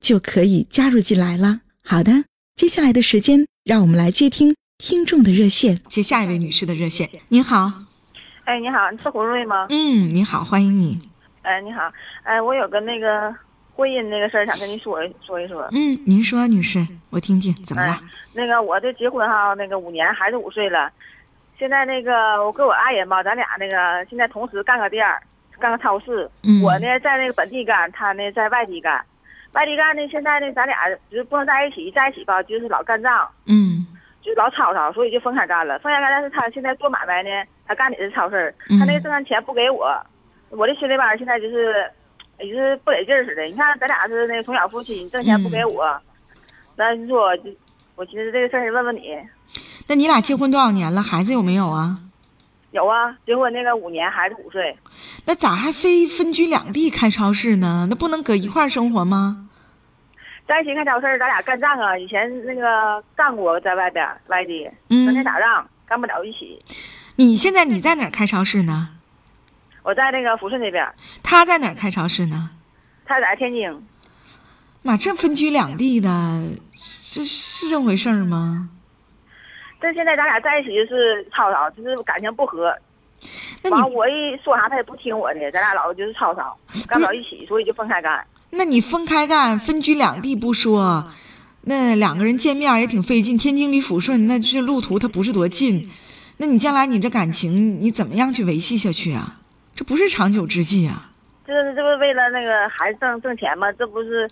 就可以加入进来了。好的，接下来的时间，让我们来接听听众的热线，接下一位女士的热线。您好，哎，你好，你是胡瑞吗？嗯，你好，欢迎你。哎，你好，哎，我有个那个婚姻那个事儿，想跟您说说一说。嗯，您说，女士，我听听，怎么了？那个，我这结婚哈，那个五年，孩子五岁了。现在那个我跟我爱人吧，咱俩那个现在同时干个店儿，干个超市。我呢在那个本地干，他呢在外地干。外地干的，现在呢咱俩就是不能在一起，在一起吧就是老干仗。嗯。就老吵吵，所以就分开干了。分开干，但是他现在做买卖呢，他干的是超市，他那个挣完钱不给我，我的心里边现在就是，也是不得劲儿似的。你看咱俩是那个从小夫妻，挣钱不给我，那你说就，我寻思这个事儿问问你。那你俩结婚多少年了？孩子有没有啊？有啊，结婚那个五年，孩子五岁。那咋还非分居两地开超市呢？那不能搁一块儿生活吗？在一起开超市，咱俩干仗啊！以前那个干过，在外边外地，整天打仗，干不了一起。你现在你在哪儿开超市呢？我在那个抚顺那边。他在哪儿开超市呢？他在天津。妈，这分居两地的，这是这么回事吗？但现在咱俩在一起就是吵吵，就是感情不和。完，我一说啥他也不听我的，咱俩老就是吵吵，干不了一起，所以就分开干。那你分开干，分居两地不说，那两个人见面也挺费劲。天津离抚顺，那这路途它不是多近，那你将来你这感情你怎么样去维系下去啊？这不是长久之计啊！这这不为了那个孩子挣挣钱吗？这不是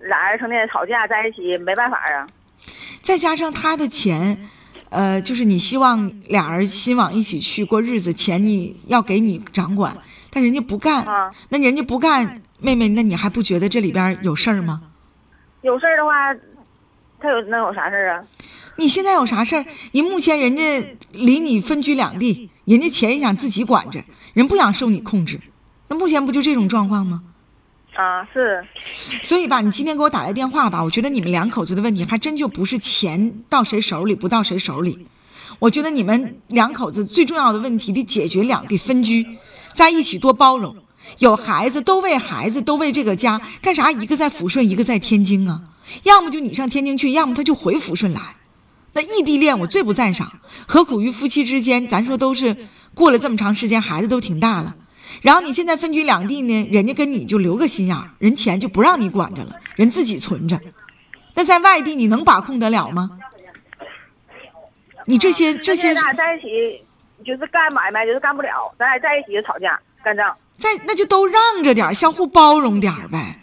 俩人成天吵架在一起没办法啊。再加上他的钱。呃，就是你希望俩人心往一起去过日子，钱你要给你掌管，但人家不干，那人家不干，妹妹，那你还不觉得这里边有事儿吗？有事儿的话，他有能有啥事儿啊？你现在有啥事儿？你目前人家离你分居两地，人家钱也想自己管着，人不想受你控制，那目前不就这种状况吗？啊，是，所以吧，你今天给我打来电话吧，我觉得你们两口子的问题还真就不是钱到谁手里不到谁手里，我觉得你们两口子最重要的问题得解决两地分居，在一起多包容，有孩子都为孩子都为这个家干啥？一个在抚顺，一个在天津啊，要么就你上天津去，要么他就回抚顺来，那异地恋我最不赞赏，何苦于夫妻之间？咱说都是过了这么长时间，孩子都挺大了。然后你现在分居两地呢，人家跟你就留个心眼儿，人钱就不让你管着了，人自己存着。那在外地你能把控得了吗？你这些这些。咱俩在一起就是干买卖，就是干不了。咱俩在一起就吵架干仗。在那就都让着点，相互包容点呗。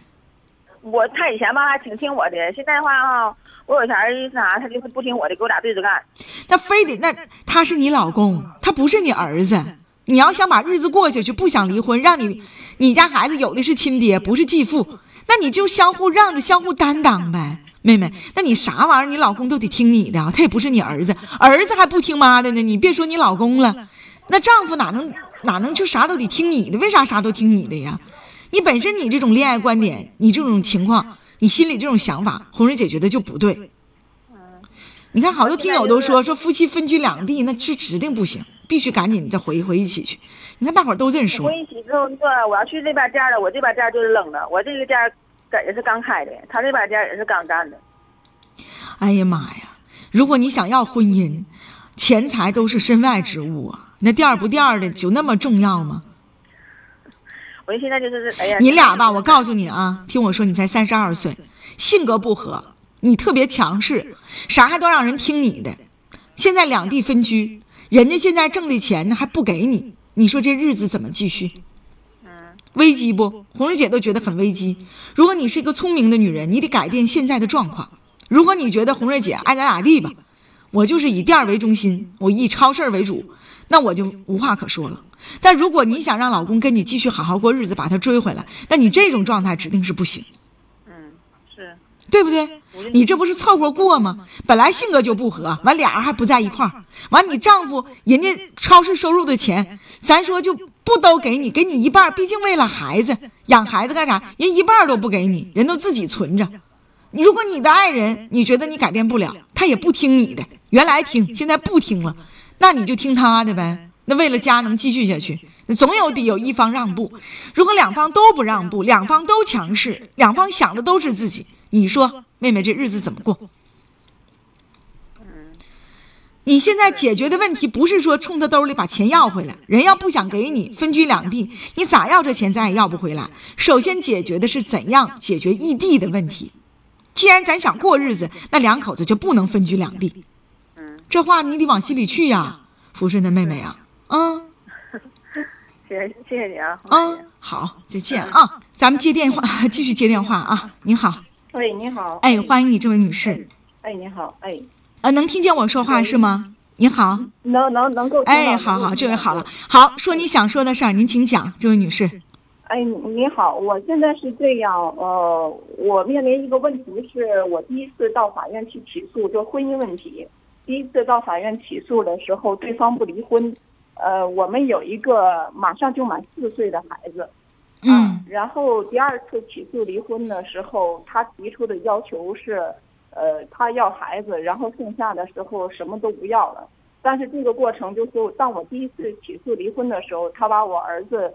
我他以前吧还挺听我的，现在的话啊，我有钱意思啥，他就是不听我的，给我俩对着干。那非得那他是你老公，他不是你儿子。你要想把日子过下去，不想离婚，让你，你家孩子有的是亲爹，不是继父，那你就相互让着，相互担当呗，妹妹。那你啥玩意儿，你老公都得听你的，他也不是你儿子，儿子还不听妈的呢。你别说你老公了，那丈夫哪能哪能就啥都得听你的？为啥啥都听你的呀？你本身你这种恋爱观点，你这种情况，你心里这种想法，红人姐觉得就不对。你看，好多听友都说说夫妻分居两地，那是指定不行。必须赶紧再回回一起去，你看大伙儿都这么说。回一起之后，你说我要去那边店了，我这边店就是冷的。我这个店也是刚开的，他那边店也是刚干的。哎呀妈呀！如果你想要婚姻，钱财都是身外之物啊，那店不店的就那么重要吗？我现在就是哎呀，你俩吧，我告诉你啊，听我说，你才三十二岁，性格不合，你特别强势，啥还都让人听你的。现在两地分居，人家现在挣的钱呢还不给你，你说这日子怎么继续？危机不？红瑞姐都觉得很危机。如果你是一个聪明的女人，你得改变现在的状况。如果你觉得红瑞姐爱咋咋地吧，我就是以店为中心，我以超市为主，那我就无话可说了。但如果你想让老公跟你继续好好过日子，把他追回来，那你这种状态指定是不行。嗯，是对不对？你这不是凑合过吗？本来性格就不合，完俩人还不在一块儿，完你丈夫人家超市收入的钱，咱说就不都给你，给你一半，毕竟为了孩子养孩子干啥？人一半都不给你，人都自己存着。如果你的爱人你觉得你改变不了，他也不听你的，原来听现在不听了，那你就听他的呗。那为了家能继续下去，那总有得有一方让步。如果两方都不让步，两方都强势，两方想的都是自己，你说妹妹这日子怎么过？你现在解决的问题不是说冲他兜里把钱要回来，人要不想给你分居两地，你咋要这钱咱也要不回来。首先解决的是怎样解决异地的问题。既然咱想过日子，那两口子就不能分居两地。这话你得往心里去呀，福顺的妹妹啊，嗯。谢谢谢谢你啊。嗯，好，再见啊！咱们接电话，继续接电话啊！你好。喂，你好。哎，欢迎你，这位女士。哎，你好，哎。呃，能听见我说话是吗？你好，能能能够。哎，好好，这位好了，好说你想说的事儿，您请讲，这位女士。哎，你好，我现在是这样，呃，我面临一个问题，是我第一次到法院去起诉，就婚姻问题。第一次到法院起诉的时候，对方不离婚，呃，我们有一个马上就满四岁的孩子，嗯，然后第二次起诉离婚的时候，他提出的要求是。呃，他要孩子，然后剩下的时候什么都不要了。但是这个过程就是，当我第一次起诉离婚的时候，他把我儿子，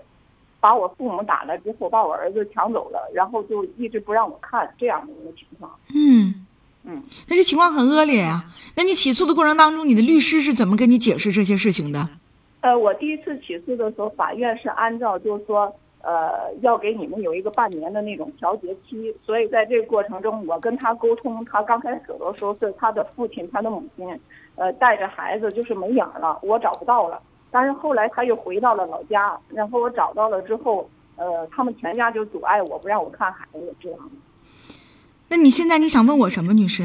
把我父母打了之后，把我儿子抢走了，然后就一直不让我看这样的一个情况。嗯嗯，那这情况很恶劣啊。那你起诉的过程当中，你的律师是怎么跟你解释这些事情的？呃，我第一次起诉的时候，法院是按照就是说。呃，要给你们有一个半年的那种调节期，所以在这个过程中，我跟他沟通，他刚开始的时候是他的父亲、他的母亲，呃，带着孩子就是没影了，我找不到了。但是后来他又回到了老家，然后我找到了之后，呃，他们全家就阻碍我不让我看孩子这样。那你现在你想问我什么，女士？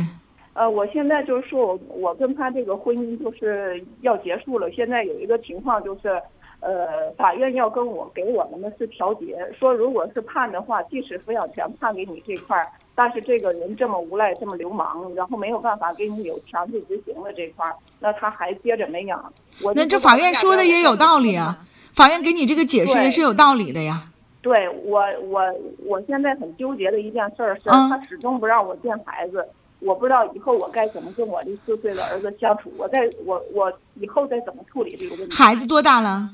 呃，我现在就是说我我跟他这个婚姻就是要结束了，现在有一个情况就是。呃，法院要跟我给我们的是调解，说如果是判的话，即使抚养权判给你这块儿，但是这个人这么无赖，这么流氓，然后没有办法给你有强制执行的这块儿，那他还接着没养。我那这法院说的也有道理啊，法院给你这个解释也是有道理的呀。对我，我我现在很纠结的一件事儿是，他始终不让我见孩子，我不知道以后我该怎么跟我这四岁的儿子相处，我在我我以后再怎么处理这个问题。孩子多大了？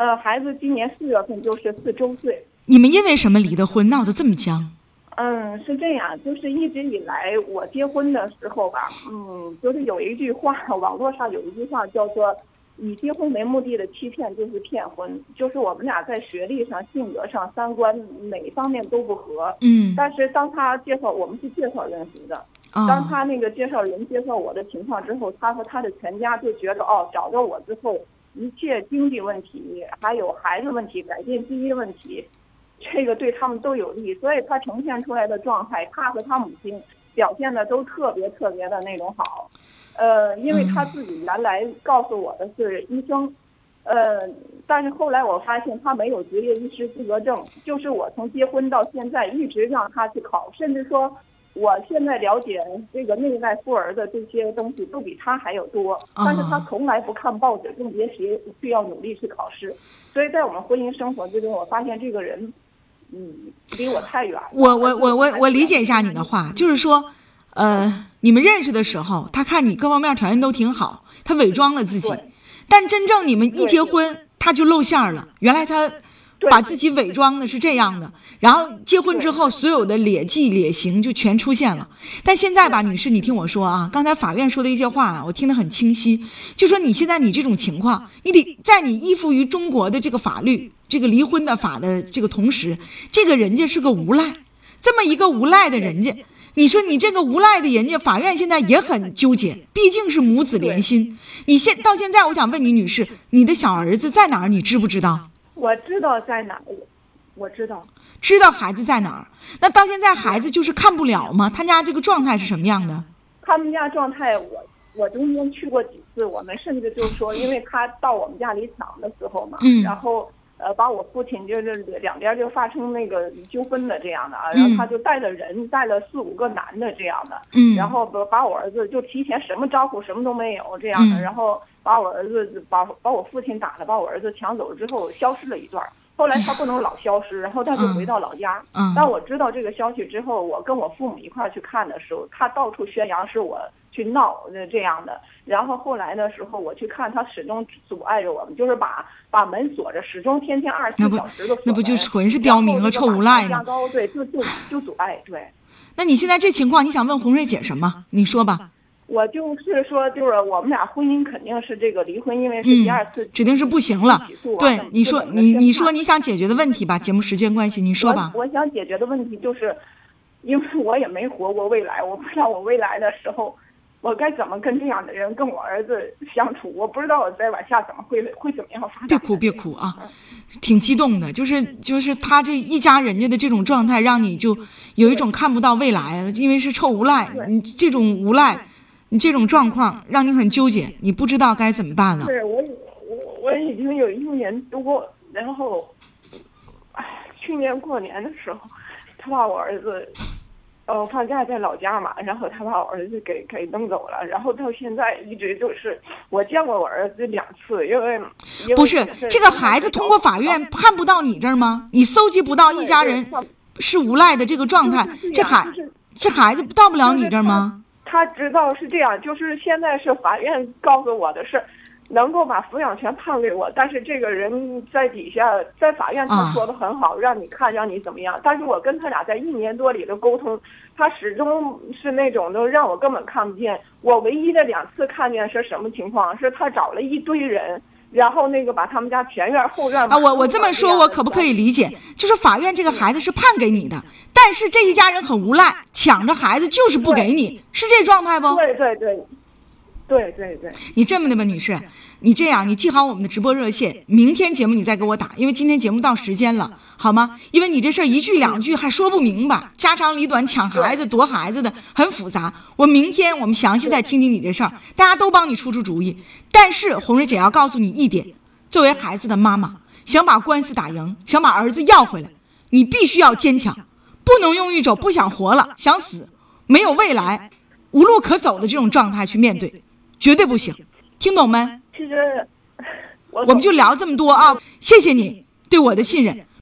呃，孩子今年四月份就是四周岁。你们因为什么离的婚，闹得这么僵？嗯，是这样，就是一直以来我结婚的时候吧，嗯，就是有一句话，网络上有一句话叫做“以结婚为目的的欺骗就是骗婚”，就是我们俩在学历上、性格上、三观哪方面都不合。嗯。但是当他介绍，我们是介绍认识的。当他那个介绍人介绍我的情况之后，他和他的全家就觉得，哦，找到我之后。一切经济问题，还有孩子问题，改变基因问题，这个对他们都有利，所以他呈现出来的状态，他和他母亲表现的都特别特别的那种好，呃，因为他自己原来告诉我的是医生，呃，但是后来我发现他没有执业医师资格证，就是我从结婚到现在一直让他去考，甚至说。我现在了解这个内外妇儿的这些东西都比他还要多，但是他从来不看报纸，更别提需要努力去考试。所以在我们婚姻生活之中，我发现这个人，嗯，离我太远了。我我我我我理解一下你的话，就是说，呃，你们认识的时候，他看你各方面条件都挺好，他伪装了自己，但真正你们一结婚，他就露馅了。原来他。把自己伪装的是这样的，然后结婚之后，所有的劣迹劣行就全出现了。但现在吧，女士，你听我说啊，刚才法院说的一些话，我听得很清晰。就说你现在你这种情况，你得在你依附于中国的这个法律、这个离婚的法的这个同时，这个人家是个无赖，这么一个无赖的人家，你说你这个无赖的人家，法院现在也很纠结，毕竟是母子连心。你现到现在，我想问你，女士，你的小儿子在哪儿？你知不知道？我知道在哪儿，我知道。知道孩子在哪儿？那到现在孩子就是看不了吗？他家这个状态是什么样的？他们家状态，我我中间去过几次，我们甚至就是说，因为他到我们家里抢的时候嘛，嗯，然后呃，把我父亲就是两边就发生那个纠纷的这样的啊，然后他就带着人，带了四五个男的这样的，嗯，然后把把我儿子就提前什么招呼什么都没有这样的，然后把我儿子把把我父亲打了，把我儿子抢走了之后消失了一段。后来他不能老消失，然后他就回到老家。嗯。当我知道这个消息之后，我跟我父母一块儿去看的时候，他到处宣扬是我去闹的这样的。然后后来的时候，我去看他始终阻碍着我们，就是把把门锁着，始终天天二十四小时的锁那不就纯是刁民和臭无赖吗？对，就就就阻碍对。那你现在这情况，你想问红瑞姐什么？你说吧。我就是说，就是我们俩婚姻肯定是这个离婚，因为是第二次，指定是不行了。对，你说你你说你想解决的问题吧，节目时间关系，你说吧。我想解决的问题就是，因为我也没活过未来，我不知道我未来的时候，我该怎么跟这样的人跟我儿子相处，我不知道我再往下怎么会会怎么样发展。别哭别哭啊，挺激动的，就是就是他这一家人家的这种状态，让你就有一种看不到未来，因为是臭无赖，你这种无赖。你这种状况让你很纠结，你不知道该怎么办了。是我我我已经有一年多，然后，哎，去年过年的时候，他把我儿子，呃，放假在老家嘛，然后他把我儿子给给弄走了，然后到现在一直就是我见过我儿子两次，因为不是这个孩子通过法院判不到你这儿吗？你搜集不到一家人是无赖的这个状态，这孩这孩子到不了你这儿吗？他知道是这样，就是现在是法院告诉我的是，能够把抚养权判给我，但是这个人在底下，在法院他说的很好，让你看，让你怎么样。但是我跟他俩在一年多里的沟通，他始终是那种都让我根本看不见。我唯一的两次看见是什么情况？是他找了一堆人。然后那个把他们家前院后院啊，我我这么说，我可不可以理解？就是法院这个孩子是判给你的，但是这一家人很无赖，抢着孩子就是不给你，是这状态不？对对对。对对对，你这么的吧，女士，你这样，你记好我们的直播热线，明天节目你再给我打，因为今天节目到时间了，好吗？因为你这事儿一句两句还说不明白，家长里短，抢孩子夺孩子的很复杂。我明天我们详细再听听你这事儿，大家都帮你出出主意。但是红瑞姐要告诉你一点，作为孩子的妈妈，想把官司打赢，想把儿子要回来，你必须要坚强，不能用一种不想活了、想死、没有未来、无路可走的这种状态去面对。绝对不行，听懂没？其实，我们就聊这么多啊！谢谢你对我的信任。